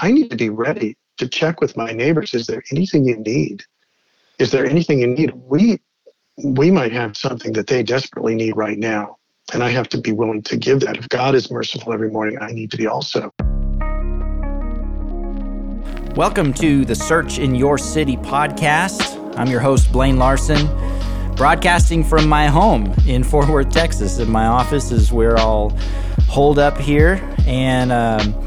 I need to be ready to check with my neighbors. Is there anything you need? Is there anything you need? We we might have something that they desperately need right now. And I have to be willing to give that. If God is merciful every morning, I need to be also. Welcome to the Search in Your City podcast. I'm your host, Blaine Larson, broadcasting from my home in Fort Worth, Texas. And my office is where I'll hold up here. And um,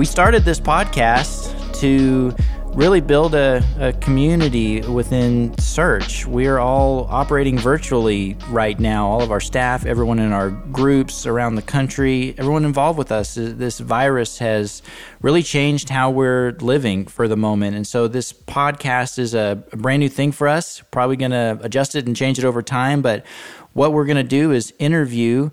we started this podcast to really build a, a, community within search. We are all operating virtually right now all of our staff everyone in our groups around the country everyone involved with us. This virus has really changed how we're living for the moment. And so this podcast is a, a brand new thing for us probably going to adjust it and change it over time but what we're going to do is interview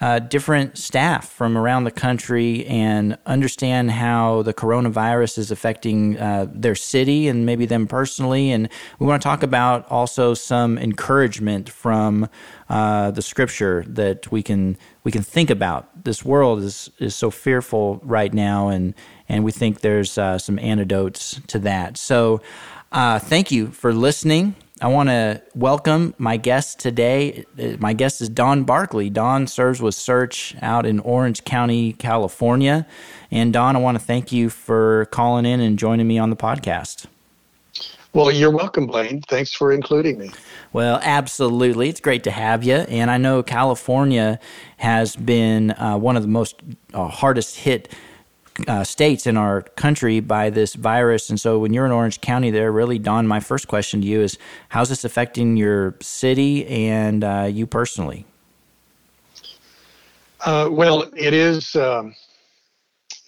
uh, different staff from around the country and understand how the coronavirus is affecting uh, their city and maybe them personally. And we want to talk about also some encouragement from uh, the scripture that we can we can think about. This world is is so fearful right now, and and we think there's uh, some antidotes to that. So, uh, thank you for listening. I want to welcome my guest today. Uh, my guest is Don Barkley. Don serves with Search out in Orange County, California. And Don, I want to thank you for calling in and joining me on the podcast. Well, you're welcome, Blaine. Thanks for including me. Well, absolutely. It's great to have you. And I know California has been uh, one of the most uh, hardest hit uh, states in our country by this virus. And so when you're in Orange County there, really, Don, my first question to you is how's this affecting your city and uh, you personally? Uh, well, it is. Um,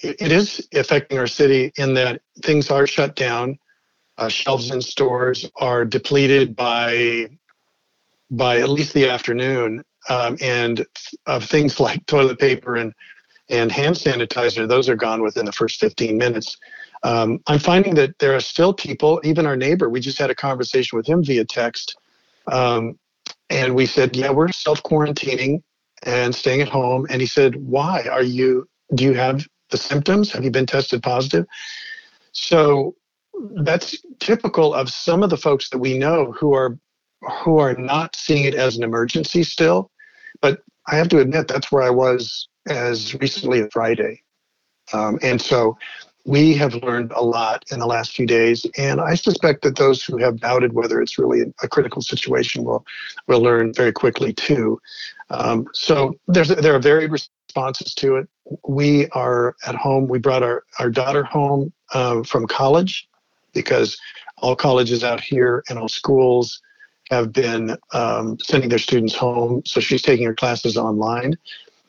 it, is affecting our city in that things are shut down. Uh, shelves in stores are depleted by by at least the afternoon, um, and of things like toilet paper and and hand sanitizer, those are gone within the first 15 minutes. Um, I'm finding that there are still people, even our neighbor, we just had a conversation with him via text. Um, and we said, Yeah, we're self quarantining and staying at home. And he said, Why? Are you, do you have the symptoms? Have you been tested positive? So that's typical of some of the folks that we know who are who are not seeing it as an emergency still. But I have to admit that's where I was as recently as Friday. Um, and so we have learned a lot in the last few days. And I suspect that those who have doubted whether it's really a critical situation will, will learn very quickly too. Um, so there's, there are varied responses to it. We are at home. We brought our, our daughter home uh, from college because all colleges out here and all schools have been um, sending their students home. So she's taking her classes online.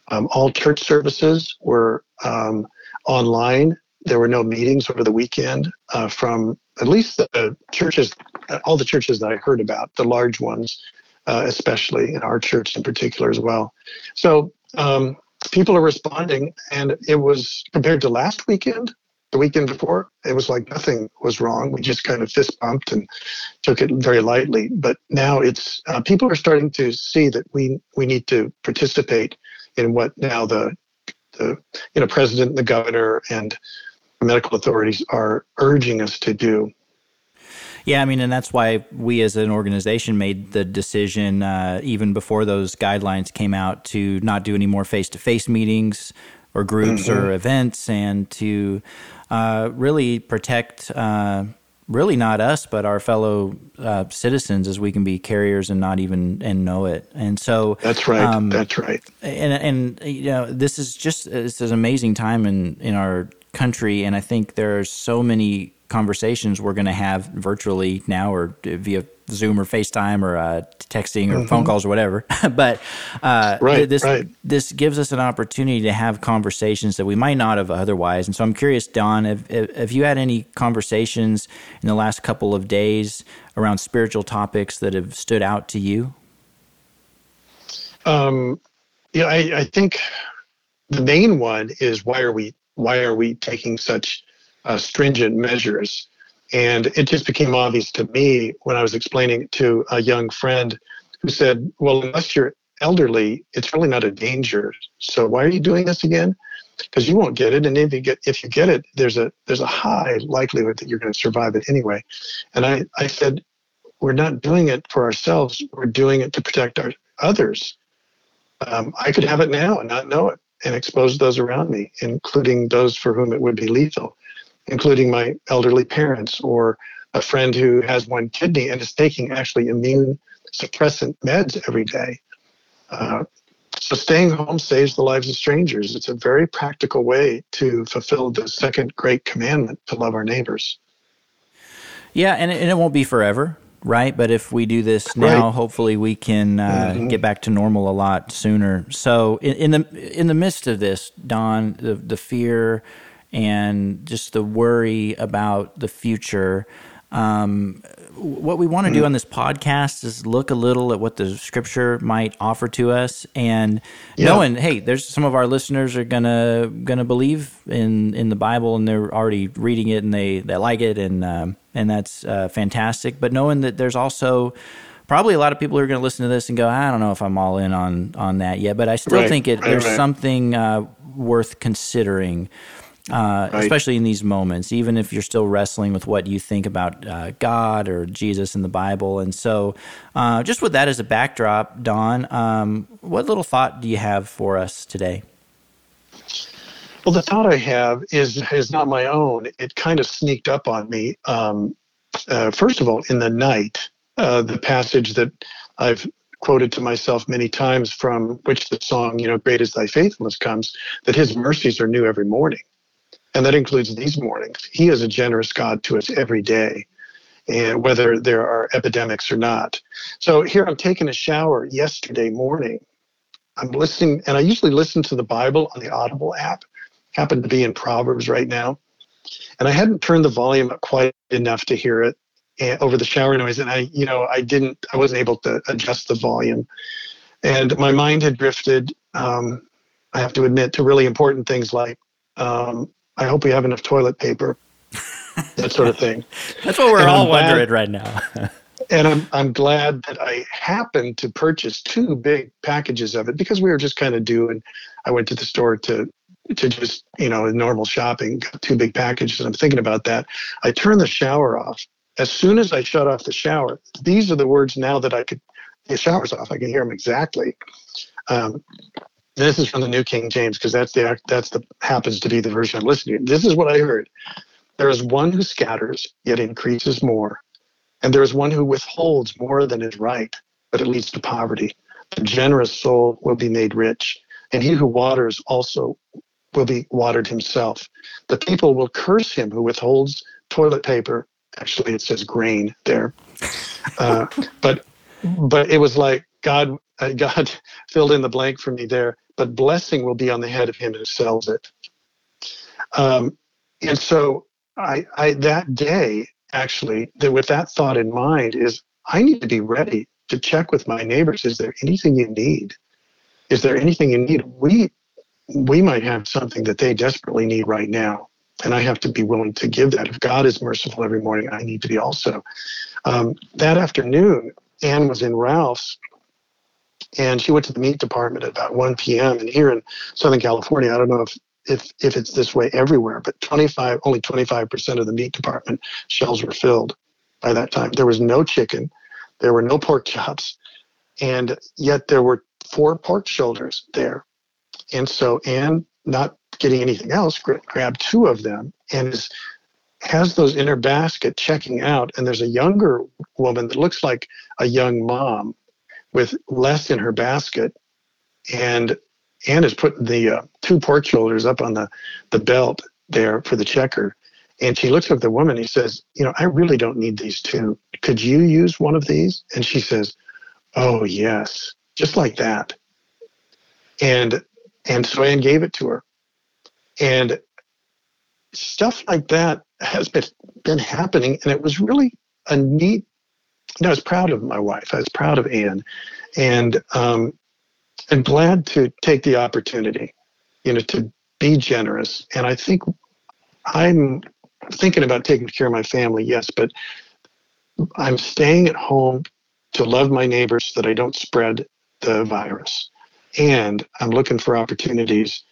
Um, all church services were um, online. There were no meetings over the weekend uh, from at least the churches, all the churches that I heard about, the large ones, uh, especially in our church in particular as well. So um, people are responding, and it was compared to last weekend, the weekend before, it was like nothing was wrong. We just kind of fist bumped and took it very lightly. But now it's uh, people are starting to see that we we need to participate in what now the the you know president, the governor, and medical authorities are urging us to do. Yeah, I mean, and that's why we as an organization made the decision uh, even before those guidelines came out to not do any more face to face meetings or groups mm-hmm. or events and to uh, really protect uh, really not us, but our fellow uh, citizens, as we can be carriers and not even and know it. And so that's right. Um, that's right. And and you know, this is just this is an amazing time in in our country, and I think there are so many conversations we're going to have virtually now or via Zoom or FaceTime or uh, texting or mm-hmm. phone calls or whatever. but uh, right, this right. this gives us an opportunity to have conversations that we might not have otherwise. And so I'm curious, Don, have, have you had any conversations in the last couple of days around spiritual topics that have stood out to you? Um, yeah, I, I think the main one is why are we why are we taking such uh, stringent measures? And it just became obvious to me when I was explaining to a young friend who said, Well, unless you're elderly, it's really not a danger. So why are you doing this again? because you won't get it. And if you get if you get it, there's a there's a high likelihood that you're going to survive it anyway. And I, I said, we're not doing it for ourselves. We're doing it to protect our others. Um, I could have it now and not know it and expose those around me, including those for whom it would be lethal, including my elderly parents or a friend who has one kidney and is taking actually immune suppressant meds every day. Uh, so staying home saves the lives of strangers. It's a very practical way to fulfill the second great commandment to love our neighbors. Yeah, and it, and it won't be forever, right? But if we do this now, right. hopefully we can uh, mm-hmm. get back to normal a lot sooner. So in, in, the in the midst of this, Don, the the fear and just the worry about the future. Um, what we want to do mm-hmm. on this podcast is look a little at what the scripture might offer to us and yeah. knowing hey there's some of our listeners are gonna gonna believe in in the bible and they're already reading it and they they like it and um, and that's uh, fantastic but knowing that there's also probably a lot of people who are going to listen to this and go i don't know if i'm all in on on that yet but i still right. think it right, there's right. something uh, worth considering uh, right. especially in these moments, even if you're still wrestling with what you think about uh, God or Jesus in the Bible. And so, uh, just with that as a backdrop, Don, um, what little thought do you have for us today? Well, the thought I have is is not my own. It kind of sneaked up on me. Um, uh, first of all, in the night, uh, the passage that I've quoted to myself many times from which the song, you know, great is thy faithfulness comes, that his mercies are new every morning. And that includes these mornings. He is a generous God to us every day, and whether there are epidemics or not. So here I'm taking a shower yesterday morning. I'm listening, and I usually listen to the Bible on the Audible app. Happen to be in Proverbs right now. And I hadn't turned the volume up quite enough to hear it eh, over the shower noise. And I, you know, I didn't, I wasn't able to adjust the volume. And my mind had drifted, um, I have to admit, to really important things like um, I hope we have enough toilet paper, that sort of thing. That's what we're and all wondering right now. and I'm I'm glad that I happened to purchase two big packages of it because we were just kind of doing. I went to the store to to just you know normal shopping, got two big packages. And I'm thinking about that. I turned the shower off. As soon as I shut off the shower, these are the words now that I could. The shower's off. I can hear them exactly. Um, this is from the New King James because that's the that's the happens to be the version I'm listening to. This is what I heard. There is one who scatters, yet increases more. And there is one who withholds more than is right, but it leads to poverty. The generous soul will be made rich, and he who waters also will be watered himself. The people will curse him who withholds toilet paper. Actually, it says grain there. Uh, but but it was like God uh, God filled in the blank for me there but blessing will be on the head of him who sells it. Um, and so I, I that day actually that with that thought in mind is I need to be ready to check with my neighbors. Is there anything you need? Is there anything you need? We we might have something that they desperately need right now. And I have to be willing to give that. If God is merciful every morning, I need to be also. Um, that afternoon, Anne was in Ralph's and she went to the meat department at about 1 p.m. And here in Southern California, I don't know if if if it's this way everywhere, but 25 only 25% of the meat department shelves were filled by that time. There was no chicken, there were no pork chops, and yet there were four pork shoulders there. And so Anne, not getting anything else, grabbed two of them and is has those in her basket checking out. And there's a younger woman that looks like a young mom with less in her basket, and Anne is putting the uh, two pork shoulders up on the the belt there for the checker. And she looks at the woman. He says, "You know, I really don't need these two. Could you use one of these?" And she says, "Oh yes, just like that." And and so Anne gave it to her, and stuff like that has been been happening, and it was really a neat I was proud of my wife. I was proud of Anne, and um, and glad to take the opportunity, you know, to be generous. And I think I'm thinking about taking care of my family, yes, but I'm staying at home to love my neighbors so that I don't spread the virus. And I'm looking for opportunities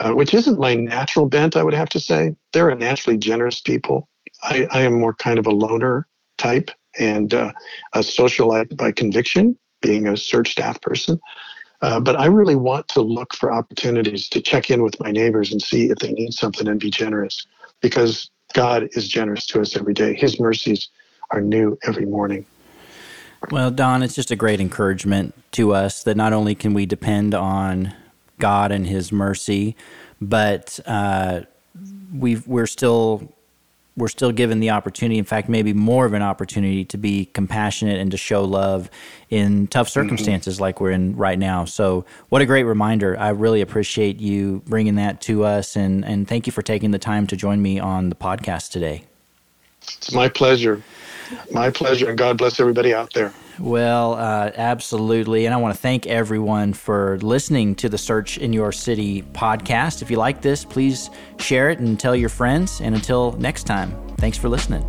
uh, which isn't my natural bent, I would have to say. They're a naturally generous people. I, I am more kind of a loner type and uh, a socialite by conviction, being a search staff person. Uh, but I really want to look for opportunities to check in with my neighbors and see if they need something and be generous because God is generous to us every day. His mercies are new every morning. Well, Don, it's just a great encouragement to us that not only can we depend on God and His mercy, but uh, we we're still we're still given the opportunity, in fact, maybe more of an opportunity to be compassionate and to show love in tough mm-hmm. circumstances mm-hmm. like we're in right now. So, what a great reminder. I really appreciate you bringing that to us, and, and thank you for taking the time to join me on the podcast today. It's my pleasure. My pleasure, and God bless everybody out there. Well, uh, absolutely. And I want to thank everyone for listening to the Search in Your City podcast. If you like this, please share it and tell your friends. And until next time, thanks for listening.